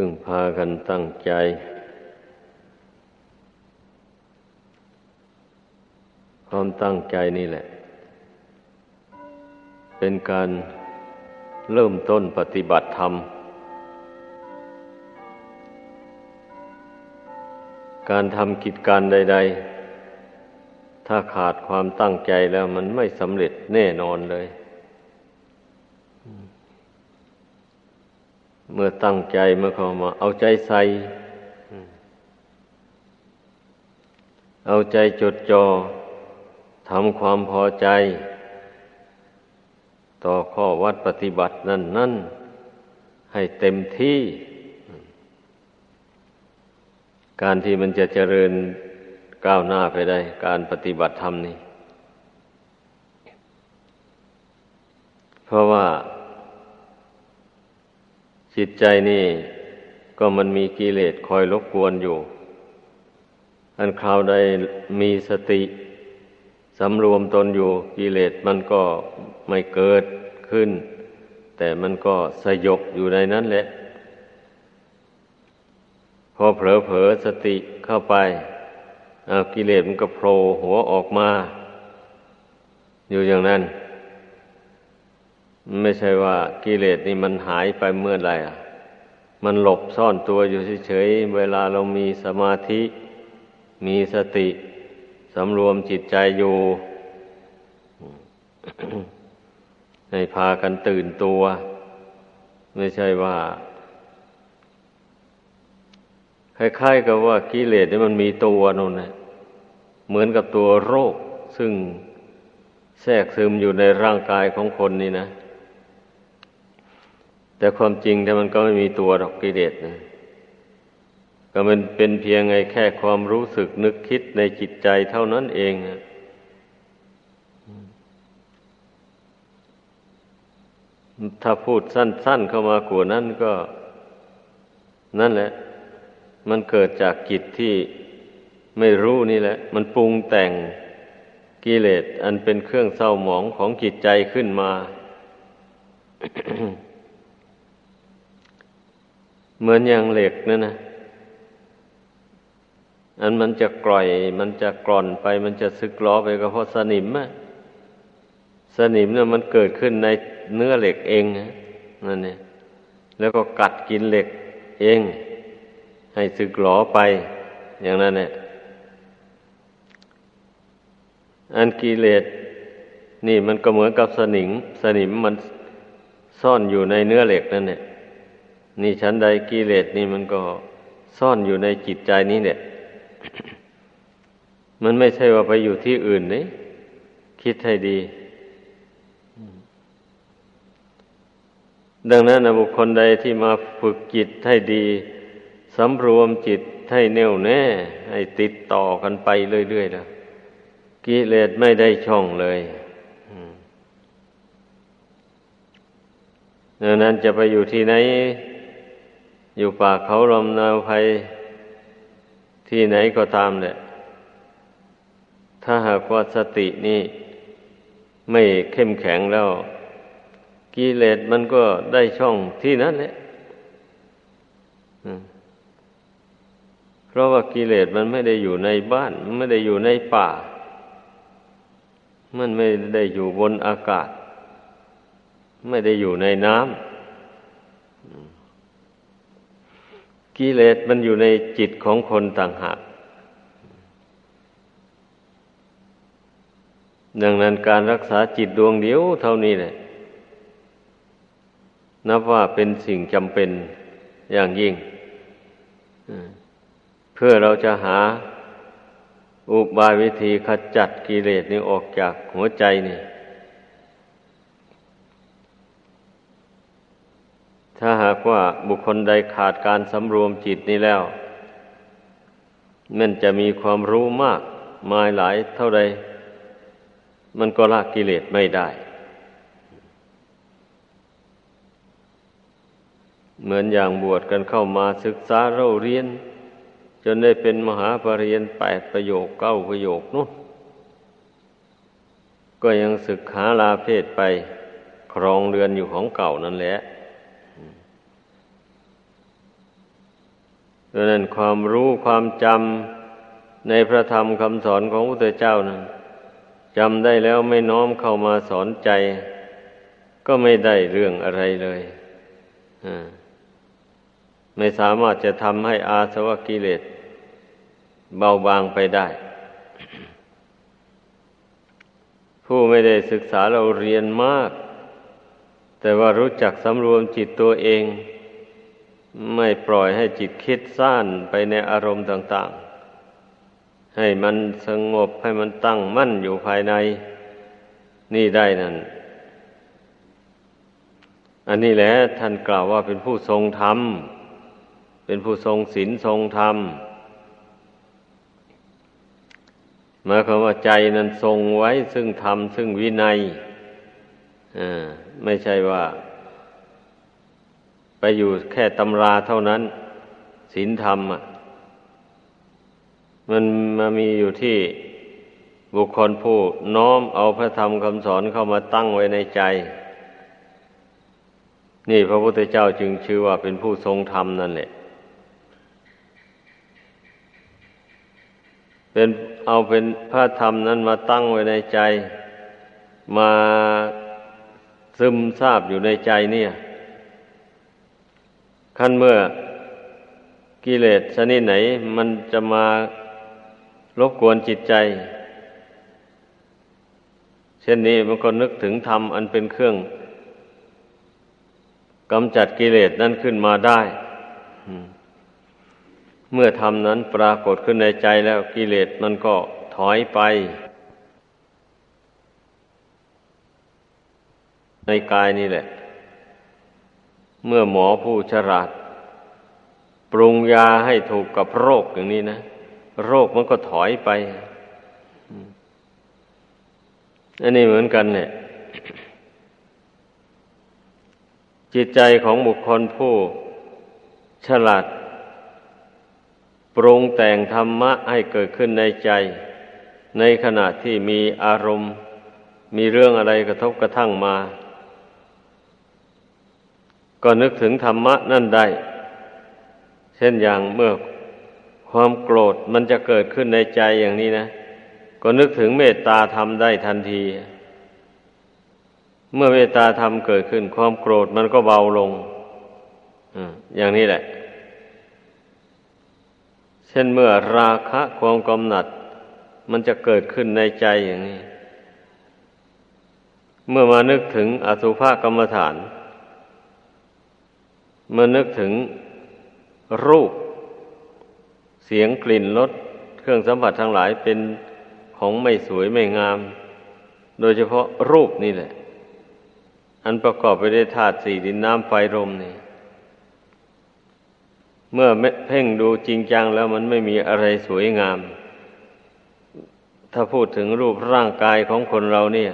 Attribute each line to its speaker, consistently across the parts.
Speaker 1: พึ่งพากันตั้งใจ ความตั้งใจนี่แหละ เป็นการเริ่มต้นปฏิบัติธรรม การทำกิจการใด ๆ ถ้าขาดความตั้งใจแล้วมันไม่สำเร็จแน่นอนเลย เมื่อตั้งใจเมื่อเข้ามา เอาใจใส่ เอาใจจดจอ่อทำความพอใจ ต่อข้อวัดปฏิบัตินั่นนั่นให้เต็มที่ การที่มันจะเจริญก้าวหน้าไปได้ การปฏิบัติธรรมนี่เพราะว่า จิตใจนี่ ก็มันมีกิเลสคอยรบกวนอยู่ อันคราวใดมีสติสำรวมตนอยู่กิเลสมันก็ไม่เกิดขึ้น แต่มันก็สยบอยู่ในนั้นแหละ พอเผลอเผลอสติเข้าไปอากิเลสมันก็โผล่หัวออกมา อยู่อย่างนั้น ไม่ใช่ว่ากิเลสนี่มันหายไปเมื่อไรอะ มันหลบซ่อนตัวอยู่เฉยๆ เวลาเรามีสมาธิ มีสติสำรวมจิตใจอยู่ ให้พากันตื่นตัว ไม่ใช่ว่า คล้ายๆ กับว่ากิเลสนี่มันมีตัวนู่นนะเหมือนกับตัวโรค ซึ่งแทรกซึมอยู่ในร่างกายของคนนี่นะ แต่ความจริงแต่มันก็ไม่มีตัวดอกกิเลสนะก็มันเป็นเพียงไงแค่ความรู้สึกนึกคิดในจิตใจเท่านั้นเองถ้าพูดสั้น ๆ เข้ามากว่านั้นก็ นั่นแหละ มันเกิดจากจิตที่ไม่รู้นี่แหละ มันปรุงแต่งกิเลสอันเป็นเครื่องเศร้าหมองของจิตใจขึ้นมา เหมือนอย่างเหล็กนั่นนะอันมันจะกร่อย มันจะกร่อนไป มันจะซึกล้อไปก็เพราะสนิมอะสนิมเนี่ยมันเกิดขึ้นในเนื้อเหล็กเองนั่นเนี่ยแล้วก็กัดกินเหล็กเอง ให้สึกหลอไป อย่างนั้นเนี่ยอันกิเลสนี่มันก็เหมือนกับสนิม สนิมมันซ่อนอยู่ในเนื้อเหล็กนั่นเนี่ย นี่ชั้นใดกิเลสนี่มันก็ซ่อนอยู่ในจิตใจนี้เนี่ย มันไม่ใช่ว่าไปอยู่ที่อื่นนี่คิดให้ดี ดังนั้นบุคคลใดที่มาฝึกจิตให้ดีสำรวมจิตให้แน่วแน่ ให้ติดต่อกันไปเรื่อยๆนะกิเลสไม่ได้ช่องเลยดังนั้นจะไปอยู่ที่ไหน อยู่ป่าเขาลำนาวภัยที่ไหนก็ตามเนี่ยถ้าหากว่าสตินี่ไม่เข้มแข็งแล้ว กิเลสมันก็ได้ช่องที่นั้นแหละเพราะว่ากิเลสมันไม่ได้อยู่ในบ้าน ไม่ได้อยู่ในป่า มันไม่ได้อยู่บนอากาศ ไม่ได้อยู่ในน้ำ กิเลสมันอยู่ในจิตของคนต่างหาก ดังนั้นการรักษาจิตดวงเดียวเท่านี้แหละนับว่าเป็นสิ่งจำเป็นอย่างยิ่ง เพื่อเราจะหาอุบายวิธีขจัดกิเลสนี้ออกจากหัวใจนี่ ถ้าหากว่าบุคคลใดขาดการสำรวมจิตนี้แล้ว มันจะมีความรู้มากมายหลายเท่าใด มันก็ละกิเลสไม่ได้ เหมือนอย่างบวชกันเข้ามาศึกษาเราเรียน จนได้เป็นมหาปรริญญาแปดประโยคเก้าประโยคนู้นก็ยังศึกหาลาเพศไปครองเรือนอยู่ของเก่านั่นแหละ ดังนั้นความรู้ความจำในพระธรรมคำสอนของพระพุทธเจ้านั้นจำได้แล้วไม่น้อมเข้ามาสอนใจ ก็ไม่ได้เรื่องอะไรเลยไม่สามารถจะทำให้อาสวะกิเลสเบาบางไปได้ ผู้ไม่ได้ศึกษาเราเรียนมาก แต่ว่ารู้จักสำรวมจิตตัวเอง ไม่ปล่อยให้จิตคิดซ่านไปในอารมณ์ต่าง ๆ ให้มันสงบให้มันตั้งมั่นอยู่ภายใน นี่ได้นั่น อันนี้แหละท่านกล่าวว่าเป็นผู้ทรงธรรม เป็นผู้ทรงศีลทรงธรรมหมายความว่าใจนั้นทรงไว้ซึ่งธรรมซึ่งวินัยอ่าไม่ใช่ว่า ไปอยู่แค่ตำราเท่านั้นศีลธรรมอะมันมามีอยู่ที่บุคคลผู้น้อมเอาพระธรรมคำสอนเข้ามาตั้งไว้ในใจ นี่พระพุทธเจ้าจึงชื่อว่าเป็นผู้ทรงธรรมนั่นแหละ เป็นเอาเป็นพระธรรมนั้นมาตั้งไว้ในใจ มาซึมซาบอยู่ในใจเนี่ย ขั้นเมื่อกิเลสชนิดไหน มันจะมารบกวนจิตใจ เช่นนี้มันก็นึกถึงธรรมอันเป็นเครื่องกำจัดกิเลสนั้นขึ้นมาได้เมื่อธรรมนั้นปรากฏขึ้นในใจแล้วกิเลสมันก็ถอยไป ในกายนี่แหละ เมื่อหมอผู้ฉลาด ปรุงยาให้ถูกกับโรคอย่างนี้นะ โรคมันก็ถอยไป อันนี้เหมือนกันเนี่ย จิตใจของบุคคลผู้ฉลาด ปรุงแต่งธรรมะให้เกิดขึ้นในใจ ในขณะที่มีอารมณ์ มีเรื่องอะไรกระทบกระทั่งมา ก็นึกถึงธรรมะนั่นได้ เช่นอย่างเมื่อความโกรธมันจะเกิดขึ้นในใจอย่างนี้นะ ก็นึกถึงเมตตาธรรมได้ทันที เมื่อเมตตาธรรมเกิดขึ้น ความโกรธมันก็เบาลงอย่างนี้แหละ เช่นเมื่อราคะความกำหนัด มันจะเกิดขึ้นในใจอย่างนี้ เมื่อมานึกถึงอสุภกรรมฐาน เมื่อนึกถึงรูป เสียงกลิ่นรสเครื่องสัมผัสทั้งหลายเป็นของไม่สวยไม่งาม โดยเฉพาะรูปนี่แหละ อันประกอบไปด้วยธาตุสี่ดินน้ำไฟลมนี่ เมื่อเพ่งดูจริงจังแล้วมันไม่มีอะไรสวยงาม ถ้าพูดถึงรูปร่างกายของคนเราเนี่ย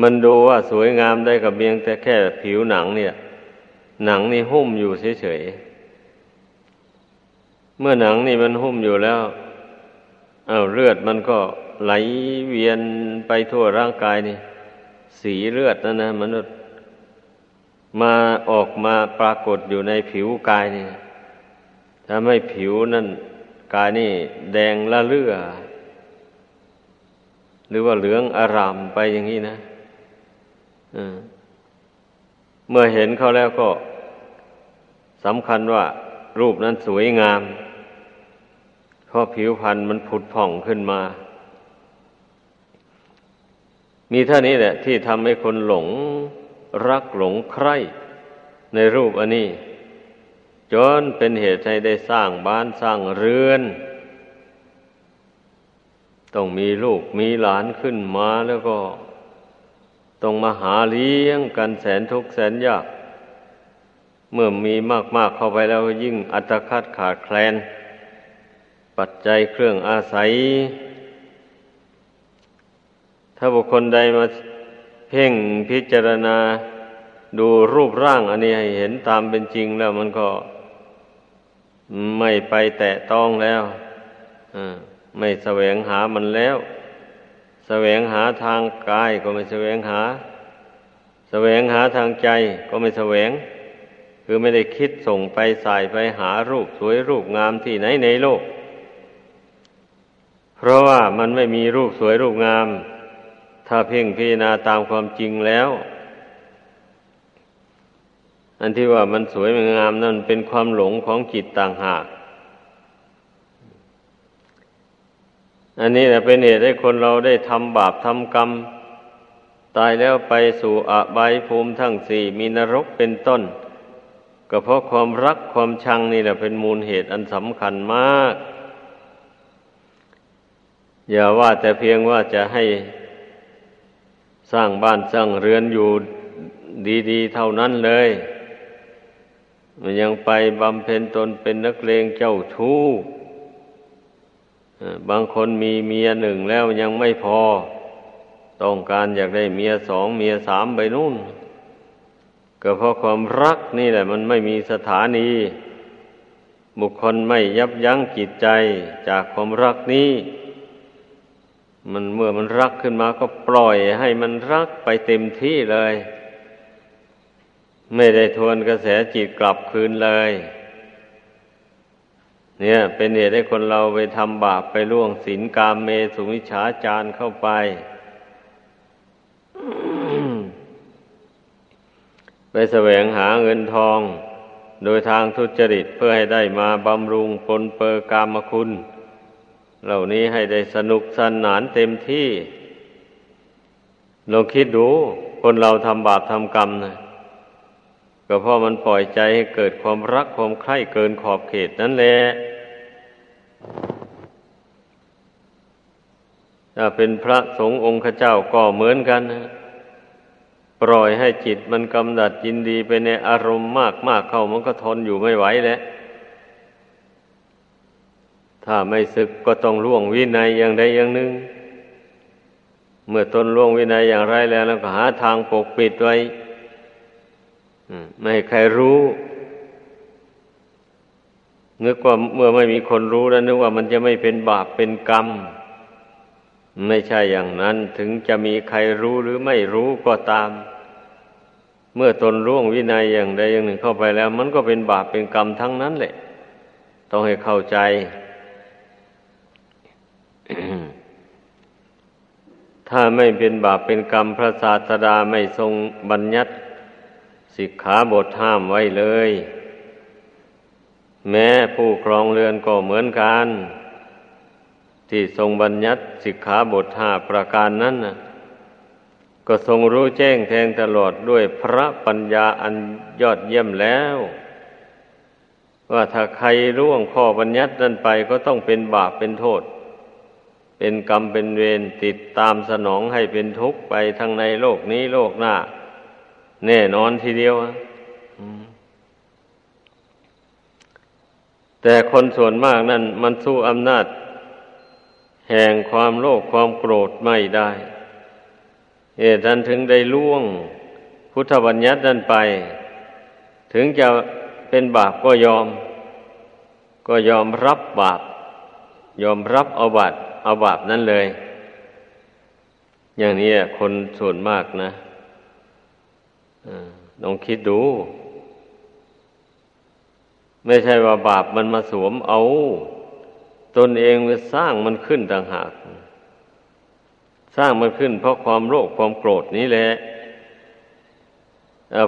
Speaker 1: มันดูว่าสวยงามได้กับเพียงแต่แค่ผิวหนังเนี่ย หนังนี่หุ้มอยู่เฉยๆ เมื่อหนังนี่มันหุ้มอยู่แล้วเอาเลือดมันก็ไหลเวียนไปทั่วร่างกายนี่ สีเลือดนั่นนะมนุษย์ มาออกมาปรากฏอยู่ในผิวกายนี่ทำให้ผิวนั่นกายนี่แดงละเลือหรือว่าเหลืองอารามไปอย่างนี้นะเมื่อเห็นเขาแล้วก็ สำคัญว่ารูปนั้นสวยงาม เพราะผิวพรรณมันผุดผ่องขึ้นมา มีเท่านี้แหละ ที่ทำให้คนหลงรักหลงใคร่ในรูปอันนี้ จนเป็นเหตุให้ได้สร้างบ้านสร้างเรือน ต้องมีลูกมีหลานขึ้นมาแล้วก็ ต้องมาหาเลี้ยงกันแสนทุกข์แสนยาก เมื่อมีมาก ๆเข้าไปแล้วยิ่งอัตคัดขาดแคลน ปัจจัยเครื่องอาศัย ถ้าบุคคลใดมาเพ่งพิจารณาดูรูปร่างอันนี้ให้เห็นตามเป็นจริงแล้วมันก็ไม่ไปแตะต้องแล้วไม่แสวงหามันแล้ว แสวงหาทางกายก็ไม่แสวงหา แสวงหาทางใจก็ไม่แสวง คือไม่ได้คิดส่งไปใส่ไปหารูปสวยรูปงามที่ไหนในโลก เพราะว่ามันไม่มีรูปสวยรูปงาม ถ้าเพ่งพิจารณาตามความจริงแล้ว อันที่ว่ามันสวยมันงามนั่นเป็นความหลงของจิตต่างหาก อันนี้แหละเป็นเหตุให้คนเราได้ทำบาปทำกรรม ตายแล้วไปสู่อบายภูมิทั้งสี่มีนรกเป็นต้น ก็เพราะความรักความชังนี่แหละเป็นมูลเหตุอันสำคัญมาก อย่าว่าแต่เพียงว่าจะให้สร้างบ้านสร้างเรือนอยู่ดี ๆ เท่านั้นเลย มันยังไปบำเพ็ญตนเป็นนักเลงเจ้าชู้บางคนมีเมียหนึ่งแล้วยังไม่พอ ต้องการอยากได้เมียสองเมียสามไปนู่น ก็เพราะความรักนี่แหละ มันไม่มีสถานี บุคคลไม่ยับยั้งจิตใจจากความรักนี้ มันเมื่อมันรักขึ้นมาก็ปล่อยให้มันรักไปเต็มที่เลย ไม่ได้ทวนกระแสจิตกลับคืนเลย เนี่ย เป็นเหตุให้คนเราไปทำบาปไปล่วงศีลกามเมสุมิฉาจารเข้าไป ไปแสวงหาเงินทอง โดยทางทุจริตเพื่อให้ได้มาบำรุงปนเปอร์กามคุณ เหล่านี้ให้ได้สนุกสนานเต็มที่ลองคิดดู คนเราทำบาปทำกรรมนะก็เพราะมันปล่อยใจให้เกิดความรักความใคร่เกินขอบเขตนั่นแหละถ้าเป็นพระสงฆ์องค์เจ้าก็เหมือนกันนะ ปล่อยให้จิตมันกำดัดยินดีไปในอารมณ์มากมากเข้ามันก็ทนอยู่ไม่ไหวแล้วถ้าไม่ศึกก็ต้องล่วงวินัยอย่างใดอย่างหนึ่ง เมื่อตนล่วงวินัยอย่างไรแล้วแล้วก็หาทางปกปิดไว้ไม่ให้ใครรู้ นึกว่าเมื่อไม่มีคนรู้แล้วนึกว่ามันจะไม่เป็นบาปเป็นกรรม ไม่ใช่อย่างนั้นถึงจะมีใครรู้หรือไม่รู้ก็ตาม เมื่อตนร่วงวินัยอย่างใดอย่างหนึ่งเข้าไปแล้ว มันก็เป็นบาปเป็นกรรมทั้งนั้นแหละ ต้องให้เข้าใจ ถ้าไม่เป็นบาปเป็นกรรมพระศาสดาไม่ทรงบัญญัติสิกขาบทห้ามไว้เลย แม้ผู้ครองเรือนก็เหมือนกัน ที่ทรงบัญญัติสิกขาบทห้าประการนั้นนะ ก็ทรงรู้แจ้งแทงตลอดด้วยพระปัญญาอันยอดเยี่ยมแล้ว ว่าถ้าใครร่วงข้อบัญญัตินั้นไปก็ต้องเป็นบาปเป็นโทษ เป็นกรรมเป็นเวรติดตามสนองให้เป็นทุกข์ไปทั้งในโลกนี้โลกหน้า แน่นอนทีเดียวแต่คนส่วนมากนั้นมันสู้อำนาจ แห่งความโลภความโกรธไม่ได้ เหตุนั้นถึงได้ล่วงพุทธบัญญัตินั้นไป ถึงจะเป็นบาปก็ยอม ก็ยอมรับบาป ยอมรับเอาบาปเอาบาปนั้นเลย อย่างนี้คนส่วนมากนะลองคิดดู ไม่ใช่ว่าบาปมันมาสวมเอา ตนเองไปสร้างมันขึ้นต่างหาก สร้างมันขึ้นเพราะความโลภความโกรธนี้แหละ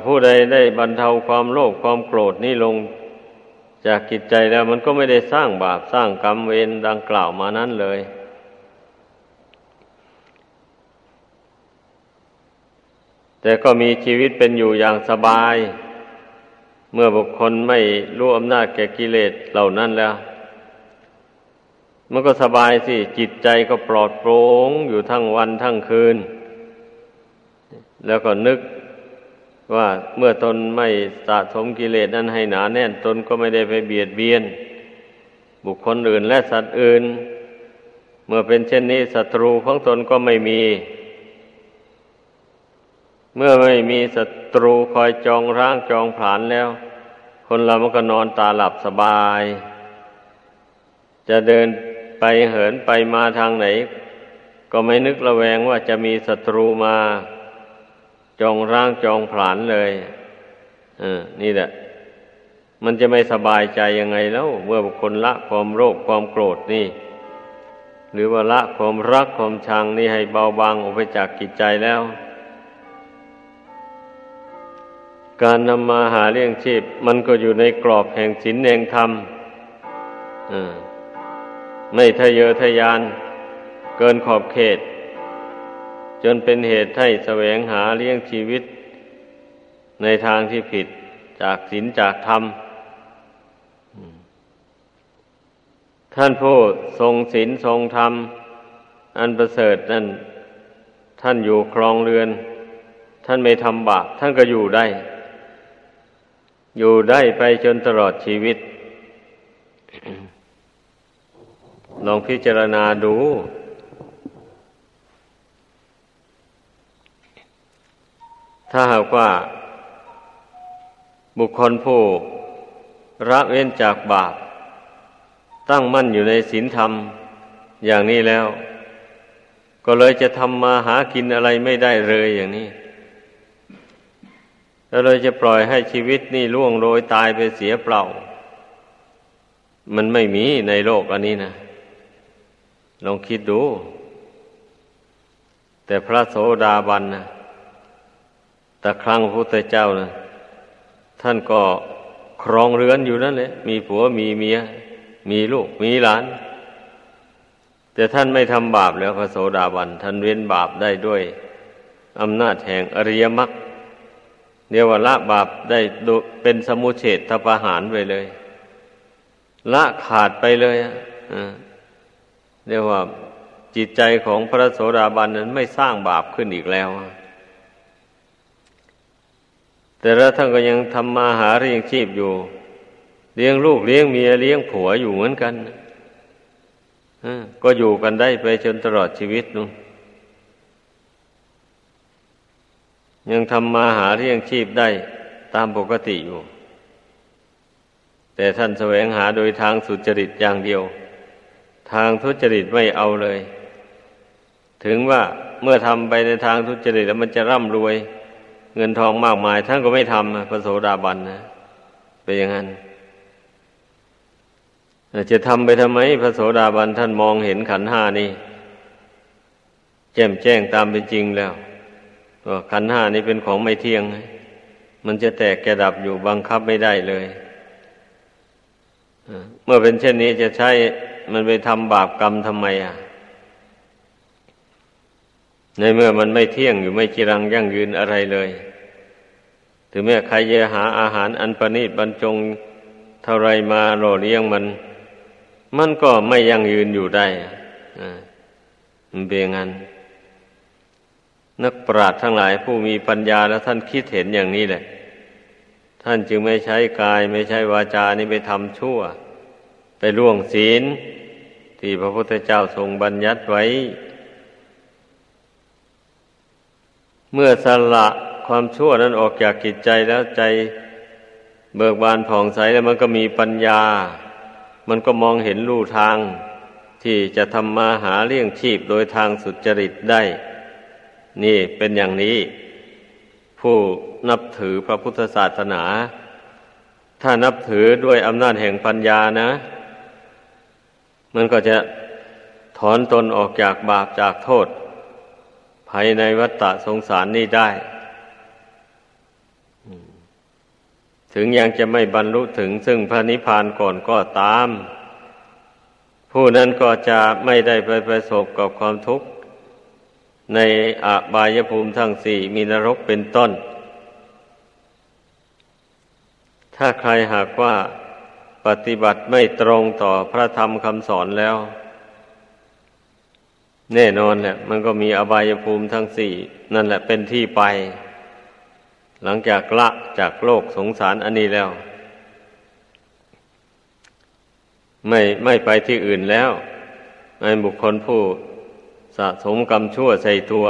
Speaker 1: ผู้ใดได้บรรเทาความโลภความโกรธนี้ลงจากกิจใจแล้วมันก็ไม่ได้สร้างบาปสร้างกรรมเวรดังกล่าวมานั้นเลย แต่ก็มีชีวิตเป็นอยู่อย่างสบาย เมื่อบุคคลไม่รู้อำนาจแก่กิเลสเหล่านั้นแล้ว มันก็สบายสิ จิตใจก็ปลอดโปร่งอยู่ทั้งวันทั้งคืน แล้วก็นึกว่าเมื่อตนไม่สะสมกิเลสนั้นให้หนาแน่น ตนก็ไม่ได้ไปเบียดเบียน บุคคลอื่นและสัตว์อื่น เมื่อเป็นเช่นนี้ศัตรูของตนก็ไม่มี เมื่อไม่มีศัตรูคอยจองร่างจองผลานแล้ว คนเรามันก็นอนตาหลับสบาย จะเดิน ไปเหินไปมาทางไหน ก็ไม่นึกระแวงว่าจะมีศัตรูมา จองร่างจองผลานเลยเออนี่แหละ มันจะไม่สบายใจยังไงแล้ว เมื่อบุคคลละความโลภความโกรธนี่ หรือว่าละความรักความชังนี่ให้เบาบางออกไปจากกิจใจแล้ว การนำมาหาเลี้ยงชีพ มันก็อยู่ในกรอบแห่งศีลแห่งธรรมอ่า ไม่ทะเยอทะยาน เกินขอบเขต จนเป็นเหตุให้แสวงหาเลี้ยงชีวิต ในทางที่ผิดจากศีลจากธรรม ท่านผู้ทรงศีลทรงธรรม อันประเสริฐนั่นท่านอยู่ครองเรือน ท่านไม่ทำบาปท่านก็อยู่ได้ อยู่ได้ไปจนตลอดชีวิต ลองพิจารณาดู ถ้าหากว่า บุคคลผู้ละเว้นจากบาป ตั้งมั่นอยู่ในศีลธรรมอย่างนี้แล้ว ก็เลยจะทำมาหากินอะไรไม่ได้เลยอย่างนี้แล้วเลยจะปล่อยให้ชีวิตนี่ล่วงโรยตายไปเสียเปล่า มันไม่มีในโลกอันนี้นะ ลองคิดดู แต่พระโสดาบันนะแต่ครั้งพระพุทธเจ้านะท่านก็ครองเรือนอยู่นั่นแหละมีผัวมีเมีย มีลูกมีหลาน แต่ท่านไม่ทำบาปแล้วพระโสดาบัน ท่านเว้นบาปได้ด้วยอำนาจแห่งอริยมรรคเรียกว่าละบาปได้เป็นสมุเฉดทปะหารไปเลย ละขาดไปเลยอะ เรียกว่าจิตใจของพระโสดาบันนั้นไม่สร้างบาปขึ้นอีกแล้ว แต่ล้วท่านก็ยังทำมาหาเรียงชีพอยู่ เลี้ยงลูกเลี้ยงเมียเลี้ยงผัวอยู่เหมือนกันก็อยู่กันได้ไปจนตลอดชีวิตนู่นยังทำมาหาเลี้ยงชีพได้ตามปกติอยู่ แต่ท่านแสวงหาโดยทางสุจริตอย่างเดียว ทางทุจริตไม่เอาเลย ถึงว่าเมื่อทำไปในทางทุจริตแล้วมันจะร่ำรวย เงินทองมากมาย ท่านก็ไม่ทำพระโสดาบันนะเป็นอย่างนั้นจะทำไปทำไม พระโสดาบันท่านมองเห็นขันห้านี่ แจ่มแจ้งตามเป็นจริงแล้วว่าขันห้านี่เป็นของไม่เที่ยง มันจะแตกแกดับอยู่บังคับไม่ได้เลย เมื่อเป็นเช่นนี้จะใช้ มันไปทำบาปกรรมทำไมอะ ในเมื่อมันไม่เที่ยงอยู่ไม่จีรังยั่งยืนอะไรเลย ถึงแม้ใครจะหาอาหารอันประณีตบรรจงเท่าไรมาหล่อเลี้ยงมัน มันก็ไม่ยั่งยืนอยู่ได้มันเป็นงั้นนักปราชญ์ทั้งหลายผู้มีปัญญาแล้วท่านคิดเห็นอย่างนี้แหละ ท่านจึงไม่ใช้กายไม่ใช้วาจานี่ไปทำชั่ว ไปล่วงศีล ที่พระพุทธเจ้าทรงบัญญัติไว้ เมื่อสละความชั่วนั้นออกจากกิจใจแล้วใจเบิกบานผ่องใสแล้วมันก็มีปัญญา มันก็มองเห็นลู่ทาง ที่จะทำมาหาเลี้ยงชีพโดยทางสุจริตได้ นี่เป็นอย่างนี้ ผู้นับถือพระพุทธศาสนา ถ้านับถือด้วยอำนาจแห่งปัญญานะ มันก็จะถอนตนออกจากบาปจากโทษ ภายในวัฏฏะสงสารนี้ได้ ถึงยังจะไม่บรรลุถึงซึ่งพระนิพพานก่อนก็ตาม ผู้นั้นก็จะไม่ได้ไปประสบกับความทุกข์ ในอบายภูมิทั้งสี่มีนรกเป็นต้น ถ้าใครหากว่า ปฏิบัติไม่ตรงต่อพระธรรมคำสอนแล้ว แน่นอนแหละมันก็มีอบายภูมิทั้งสี่ นั่นแหละเป็นที่ไป หลังจากละจากโลกสงสารอันนี้แล้ว ไม่ไม่ไปที่อื่นแล้วในบุคคลผู้สะสมกรรมชั่วใส่ตัว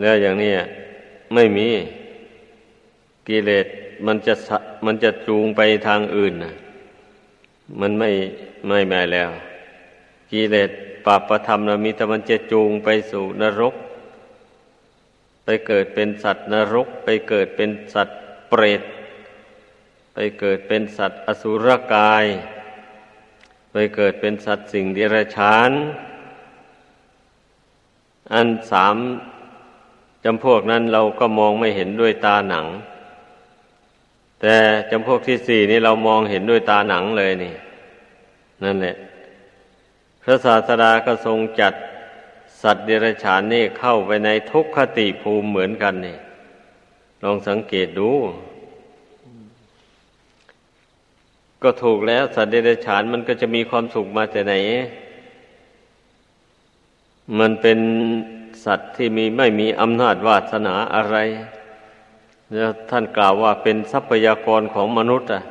Speaker 1: แล้วอย่างนี้ไม่มีกิเลส มันจะมันจะจูงไปทางอื่นนะมันไม่ไม่ไม่แล้วกิเลสปาปธรรมนะมีแต่มันจะจูงไปสู่นรก ไปเกิดเป็นสัตว์นรก ไปเกิดเป็นสัตว์เปรตไปไปเกิดเป็นสัตว์อสุรกาย ไปเกิดเป็นสัตว์สิ่งเดรัจฉาน อันสามจำพวกนั้นเราก็มองไม่เห็นด้วยตาหนัง แต่จำพวกที่สี่นี่เรามองเห็นด้วยตาหนังเลยนี่ นั่นแหละ พระศาสดาก็ทรงจัดสัตว์เดรัจฉานนี่เข้าไปในทุกขติภูมิเหมือนกันนี่ ลองสังเกตดู ก็ถูกแล้ว สัตว์เดรัจฉานมันก็จะมีความสุขมาแต่ไหน มันเป็นสัตว์ที่มีไม่มีอำนาจวาสนาอะไร ท่านกล่าวว่าเป็นทรัพยากรของมนุษย์อะ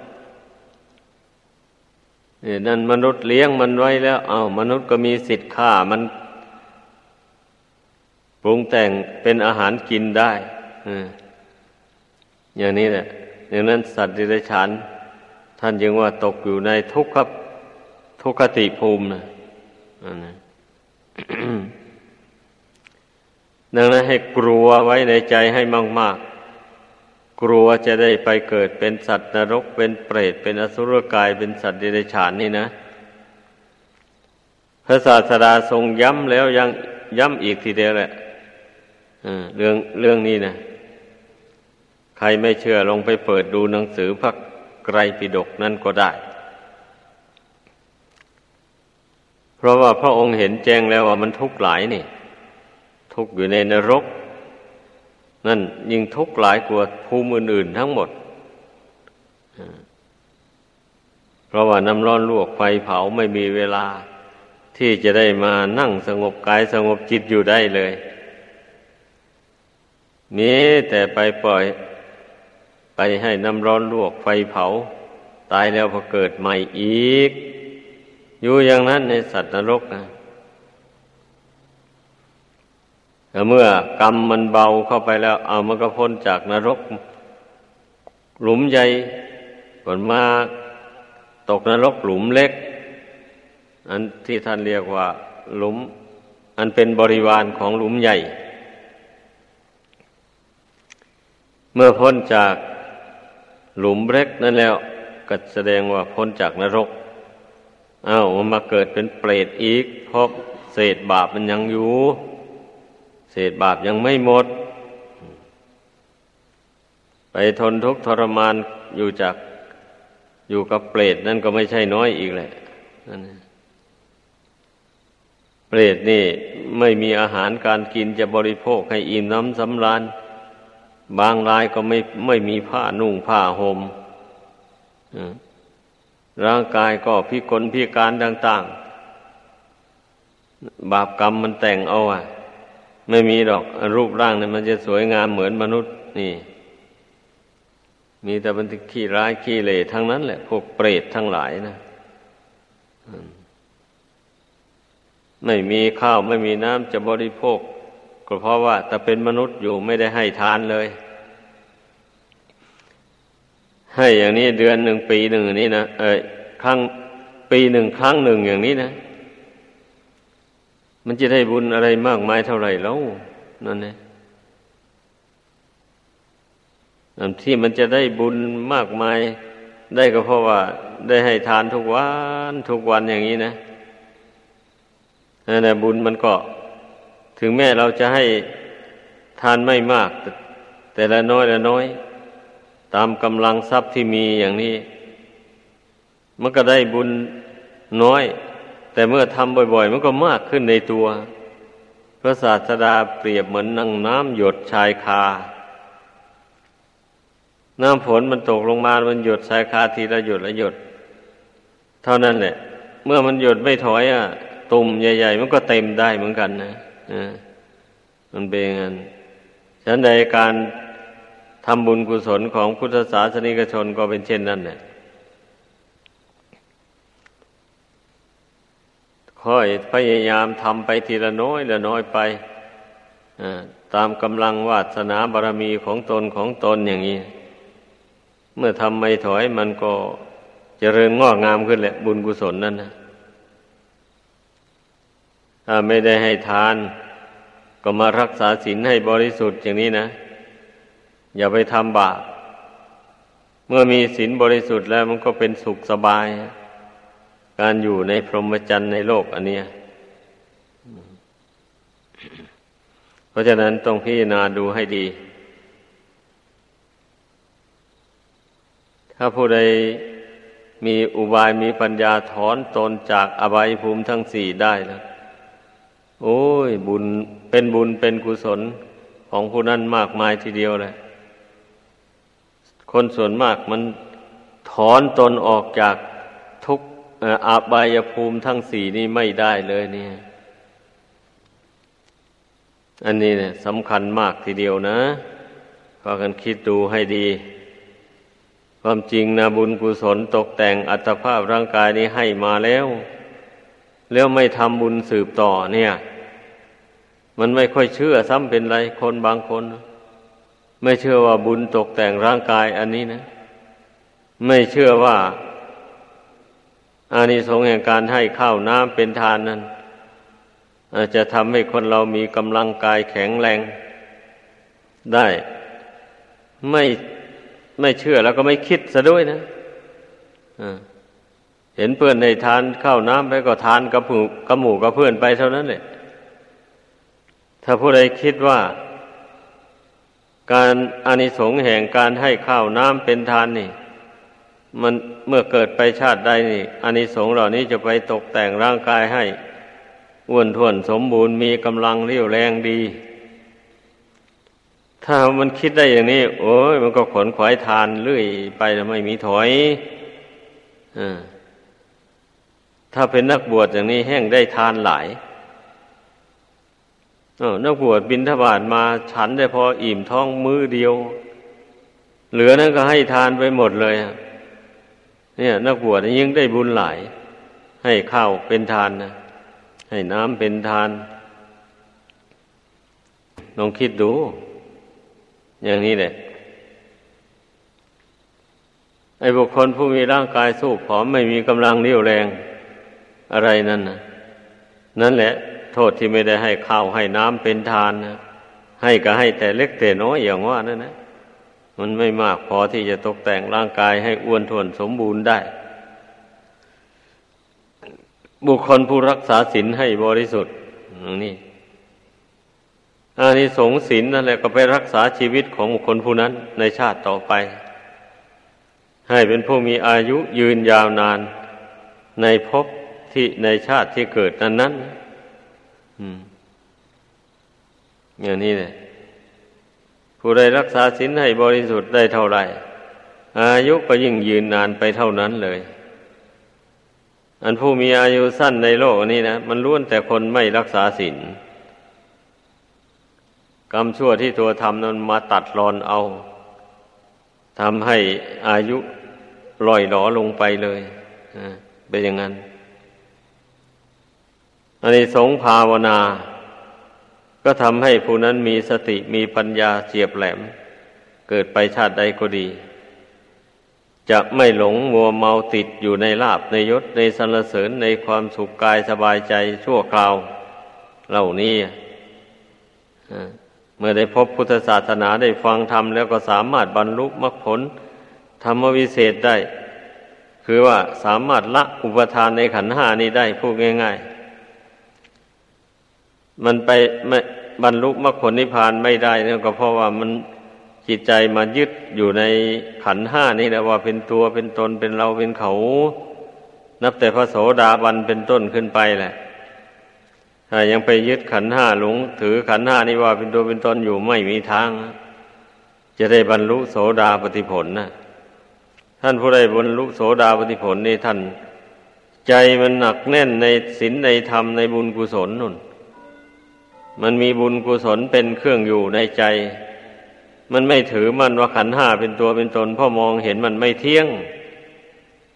Speaker 1: นั่นมนุษย์เลี้ยงมันไว้แล้ว เอา้ามนุษย์ก็มีสิทธิ์ฆ่ามันปรุงแต่งเป็นอาหารกินได้อย่างนี้แหละอย่างนั้นสัตว์ดิเรกชันท่านยังว่าตกอยู่ในทุกขทุกขติภูมินะดังนั้นให้กลัวไว้ในใจให้มาก ๆ กลัวจะได้ไปเกิดเป็นสัตว์นรกเป็นเปรตเป็นอสุรกายเป็นสัตว์เดิเรกชันนี่นะ พระศาสดาทรงย้ำแล้วยังย้ำอีกทีเดียวแหละเรื่องเรื่องนี้นะใครไม่เชื่อลงไปเปิดดูหนังสือพระไกรปิฎกนั่นก็ได้ เพราะว่าพระองค์เห็นแจ้งแล้วว่ามันทุกข์หลายนี่ ทุกข์อยู่ในนรก นั่นยิ่งทุกข์หลายกว่าภูมิอื่นๆทั้งหมด เพราะว่าน้ำร้อนลวกไฟเผาไม่มีเวลา ที่จะได้มานั่งสงบกายสงบจิตอยู่ได้เลย มีแต่ไปปล่อย ไปให้น้ำร้อนลวกไฟเผา ตายแล้วพอเกิดใหม่อีก อยู่อย่างนั้นในสัตว์นรกนะ แต่เมื่อกรรมมันเบาเข้าไปแล้ว เอามันก็พ้นจากนรก หลุมใหญ่ก่อนมาตกนรกหลุมเล็ก อันที่ท่านเรียกว่า หลุม อันเป็นบริวารของหลุมใหญ่ เมื่อพ้นจากหลุมเล็กนั่นแล้วก็แสดงว่าพ้นจากนรกอา้าวมาเกิดเป็นเปรตอีกเพราะเศษบาปมันยังอยู่ เศษบาปยังไม่หมด ไปทนทุกข์ทรมานอยู่จากอยู่กับเปรตนั่นก็ไม่ใช่น้อยอีกแหละนั่นเปรตนี่ไม่มีอาหารการกินจะบริโภคให้อิ่มน้ำสำราญ บางรายก็ไม่ไม่มีผ้านุ่งผ้าหม่มร่างกายก็พิกลพิการต่าง ๆ บาปกรรมมันแต่งเอาอะ ไม่มีดอกรูปร่างเนี่ยมันจะสวยงามเหมือนมนุษย์ นี่ มีแต่บันทึกขี้ร้ายขี้เละทั้งนั้นแหละ พวกเปรตทั้งหลายนะไม่มีข้าวไม่มีน้ำจะบริโภค ก็เพราะว่าแต่เป็นมนุษย์อยู่ไม่ได้ให้ทานเลย ให้อย่างนี้เดือนหนึ่งปีหนึ่งนี่นะเออครั้งปีหนึ่งครั้งหนึ่งอย่างนี้นะ มันจะได้บุญอะไรมากมายเท่าไหร่แล้วนั่นเองที่มันจะได้บุญมากมาย ได้ก็เพราะว่า ได้ให้ทานทุกวันทุกวันอย่างนี้นะนั่นแหละบุญมันก็ ถึงแม้เราจะให้ทานไม่มาก แต่ละน้อยละน้อย ตามกำลังทรัพย์ที่มีอย่างนี้ มันก็ได้บุญน้อย แต่เมื่อทำบ่อยๆ มันก็มากขึ้นในตัว พระศาสดาเปรียบเหมือนนังน้ำหยดชายคา น้ำฝนมันตกลงมา มันหยดชายคาทีละหยดละหยด เท่านั้นแหละ เมื่อมันหยดไม่ถอยอะ ตุ่มใหญ่ ๆ มันก็เต็มได้เหมือนกันนะมันเป็นงั้นฉันใดการทำบุญกุศลของพุทธศาสนิกชนก็เป็นเช่นนั้นเนี่ย ค่อยพยายามทำไปทีละน้อยละน้อยไปตามกำลังวาสนาบารมีของตนของตนอย่างนี้ เมื่อทำไม่ถอยมันก็จเจริญงอกงามขึ้นแหละ บุญกุศลนั่นนะถ้าไม่ได้ให้ทาน ก็มารักษาศีลให้บริสุทธิ์อย่างนี้นะ อย่าไปทำบาปเมื่อมีศีลบริสุทธิ์แล้วมันก็เป็นสุขสบาย การอยู่ในพรหมจรรย์ในโลกอันเนี้ยเพราะฉะนั้นต้องพิจารณาดูให้ดี ถ้าผู้ใดมีอุบายมีปัญญาถอนตนจากอบายภูมิทั้งสี่ได้แล้วโอ้ย บุญเป็นบุญเป็นกุศลของผู้นั้นมากมายทีเดียวเลยคนส่วนมากมันถอนตนออกจากทุก อาบายภูมิทั้งสี่นี้ไม่ได้เลยเนี่ย อันนี้เนี่ยสำคัญมากทีเดียวนะพากันคิดดูให้ดี ความจริงนะบุญกุศลตกแต่งอัตภาพร่างกายนี้ให้มาแล้ว แล้วไม่ทำบุญสืบต่อเนี่ย มันไม่ค่อยเชื่อซ้ำเป็นไรคนบางคน ไม่เชื่อว่าบุญตกแต่งร่างกายอันนี้นะ ไม่เชื่อว่า อานิสงส์แห่งการให้ข้าวน้ำเป็นทานนั้นอาจจะทำให้คนเรามีกำลังกายแข็งแรงได้ ไม่ไม่เชื่อแล้วก็ไม่คิดซะด้วยนะเห็นเพื่อนในทานข้าวน้ำไปก็ทานกับหมูกับหมูกับเพื่อนไปเท่านั้นแหละถ้าผู้ใดคิดว่า การอานิสงส์แห่งการให้ข้าวน้ำเป็นทานนี่ มันเมื่อเกิดไปชาติใดนี่อานิสงส์เหล่านี้จะไปตกแต่งร่างกายให้อ้วนท้วนสมบูรณ์มีกำลังเรี่ยวแรงดี ถ้ามันคิดได้อย่างนี้ โอ้ยมันก็ขนขวายทานเรื่อยไปแล้วไม่มีถอยอถ้าเป็นนักบวชอย่างนี้แห้งได้ทานหลายนักบวชบินทบาทมาฉันได้พออิ่มท้องมือเดียว เหลือนั้นก็ให้ทานไปหมดเลย เนี่ย นักบวชยิ่งได้บุญหลาย ให้ข้าวเป็นทานนะให้น้ำเป็นทานลองคิดดู อย่างนี้แหละไอ้บุคคลผู้มีร่างกายสู้ผอมไม่มีกำลังเรี่ยวแรงอะไรนั่นนะนั่นแหละ โทษที่ไม่ได้ให้ข้าวให้น้ำเป็นทานนะให้ก็ให้แต่เล็กแต่น้อยอย่างว่านั่นนะ มันไม่มากพอที่จะตกแต่งร่างกายให้อ้วนท้วนสมบูรณ์ได้ บุคคลผู้รักษาศีลให้บริสุทธิ์นี่อานิสงส์ศีลนั่นแหละก็ไปรักษาชีวิตของบุคคลผู้นั้นในชาติต่อไป ให้เป็นผู้มีอายุยืนยาวนานในภพที่ในชาติที่เกิดนั้นนั้นอย่างนี้เลย ผู้ใดรักษาศีลให้บริสุทธิ์ได้เท่าไรอายุก็ยิ่งยืนนานไปเท่านั้นเลย อันผู้มีอายุสั้นในโลกนี้นะมันล้วนแต่คนไม่รักษาศีลกรรมชั่วที่ตัวทำนั้นมาตัดรอนเอาทำให้อายุลอยหลอลงไปเลยเป็นอย่างนั้นอันนี้สงภาวนา ก็ทำให้ผู้นั้นมีสติมีปัญญาเจียบแหลม เกิดไปชาติใดก็ดี จะไม่หลงมัวเมาติดอยู่ในลาบในยศในสรรเสริญในความสุขกายสบายใจชั่วคราว เหล่านี้เมื่อได้พบพุทธศาสนาได้ฟังธรรมแล้วก็สามารถบรรลุมรรคผล ธรรมวิเศษได้ คือว่าสามารถละอุปทานในขันห้านี้ได้พูดง่าย ๆ มันไปไม่บรรลุมรรคผลนิพพานไม่ได้นี่ยก็เพราะว่ามันจิตใจมายึดอยู่ในขันห้านี่แหละว่าเป็นตัวเป็นตนเป็นเราเป็นเขา นับแต่พระโสดาบันเป็นต้นขึ้นไปแหละถ้ายังไปยึดขันห้าหลง ถือขันห้านี่ว่าเป็นตัวเป็นตนอยู่ไม่มีทาง จะได้บรรลุโสดาปฏิผลนะท่านผู้ใดบรรลุโสดาปฏิผลนี่ท่าน ใจมันหนักแน่นในศีลในธรรมในบุญกุศลนุ่น มันมีบุญกุศลเป็นเครื่องอยู่ในใจ มันไม่ถือมันว่าขันห้าเป็นตัวเป็นตนพราะมองเห็นมันไม่เที่ยง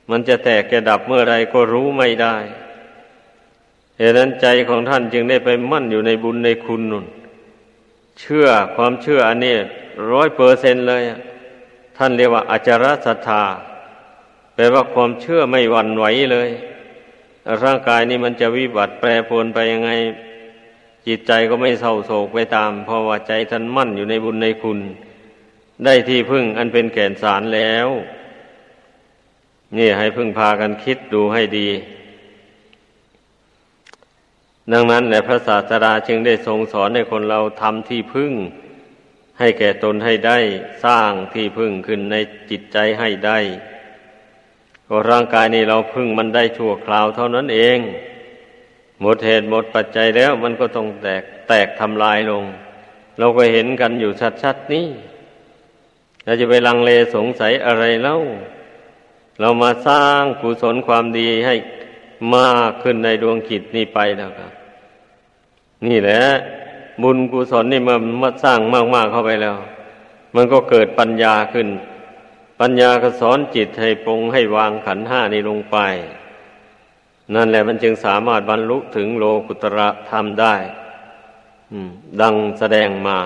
Speaker 1: มันจะแตกจะดับเมื่อไรก็รู้ไม่ได้เหตุนั้นใจของท่านจึงได้ไปมั่นอยู่ในบุญในคุณนุนเชื่อความเชื่ออันนี้ร้อยเปอร์เซนเลย ท่านเรียกว่าอาจารศรัทธาแปลว่าความเชื่อไม่หวั่นไหวเลย ร่างกายนี้มันจะวิบัติแปรปรวนไปยังไง จิตใจก็ไม่เศร้าโศกไปตาม เพราะว่าใจท่านมั่นอยู่ในบุญในคุณ ได้ที่พึ่งอันเป็นแก่นสารแล้ว นี่ให้พึ่งพากันคิดดูให้ดี ดังนั้นแหละพระศาสดาจึงได้ทรงสอนให้คนเราทำที่พึ่ง ให้แก่ตนให้ได้สร้างที่พึ่งขึ้นในจิตใจให้ได้ร่างกายนี้เราพึ่งมันได้ชั่วคราวเท่านั้นเอง หมดเหตุหมดปัจจัยแล้วมันก็ต้องแตกแตกทำลายลง เราก็เห็นกันอยู่ชัดๆนี่เราจะไปลังเลสงสัยอะไรเล่า เรามาสร้างกุศลความดีให้มากขึ้นในดวงจิตนี้ไปแล้วครับนี่แหละบุญกุศลนี่มันมาสร้างมากๆเข้าไปแล้ว มันก็เกิดปัญญาขึ้น ปัญญาก็สอนจิตให้ปรงให้วางขันห้านี้ลงไป นั่นแหละมันจึงสามารถบรรลุถึงโลกุตระธรรมได้ดังแสดงมา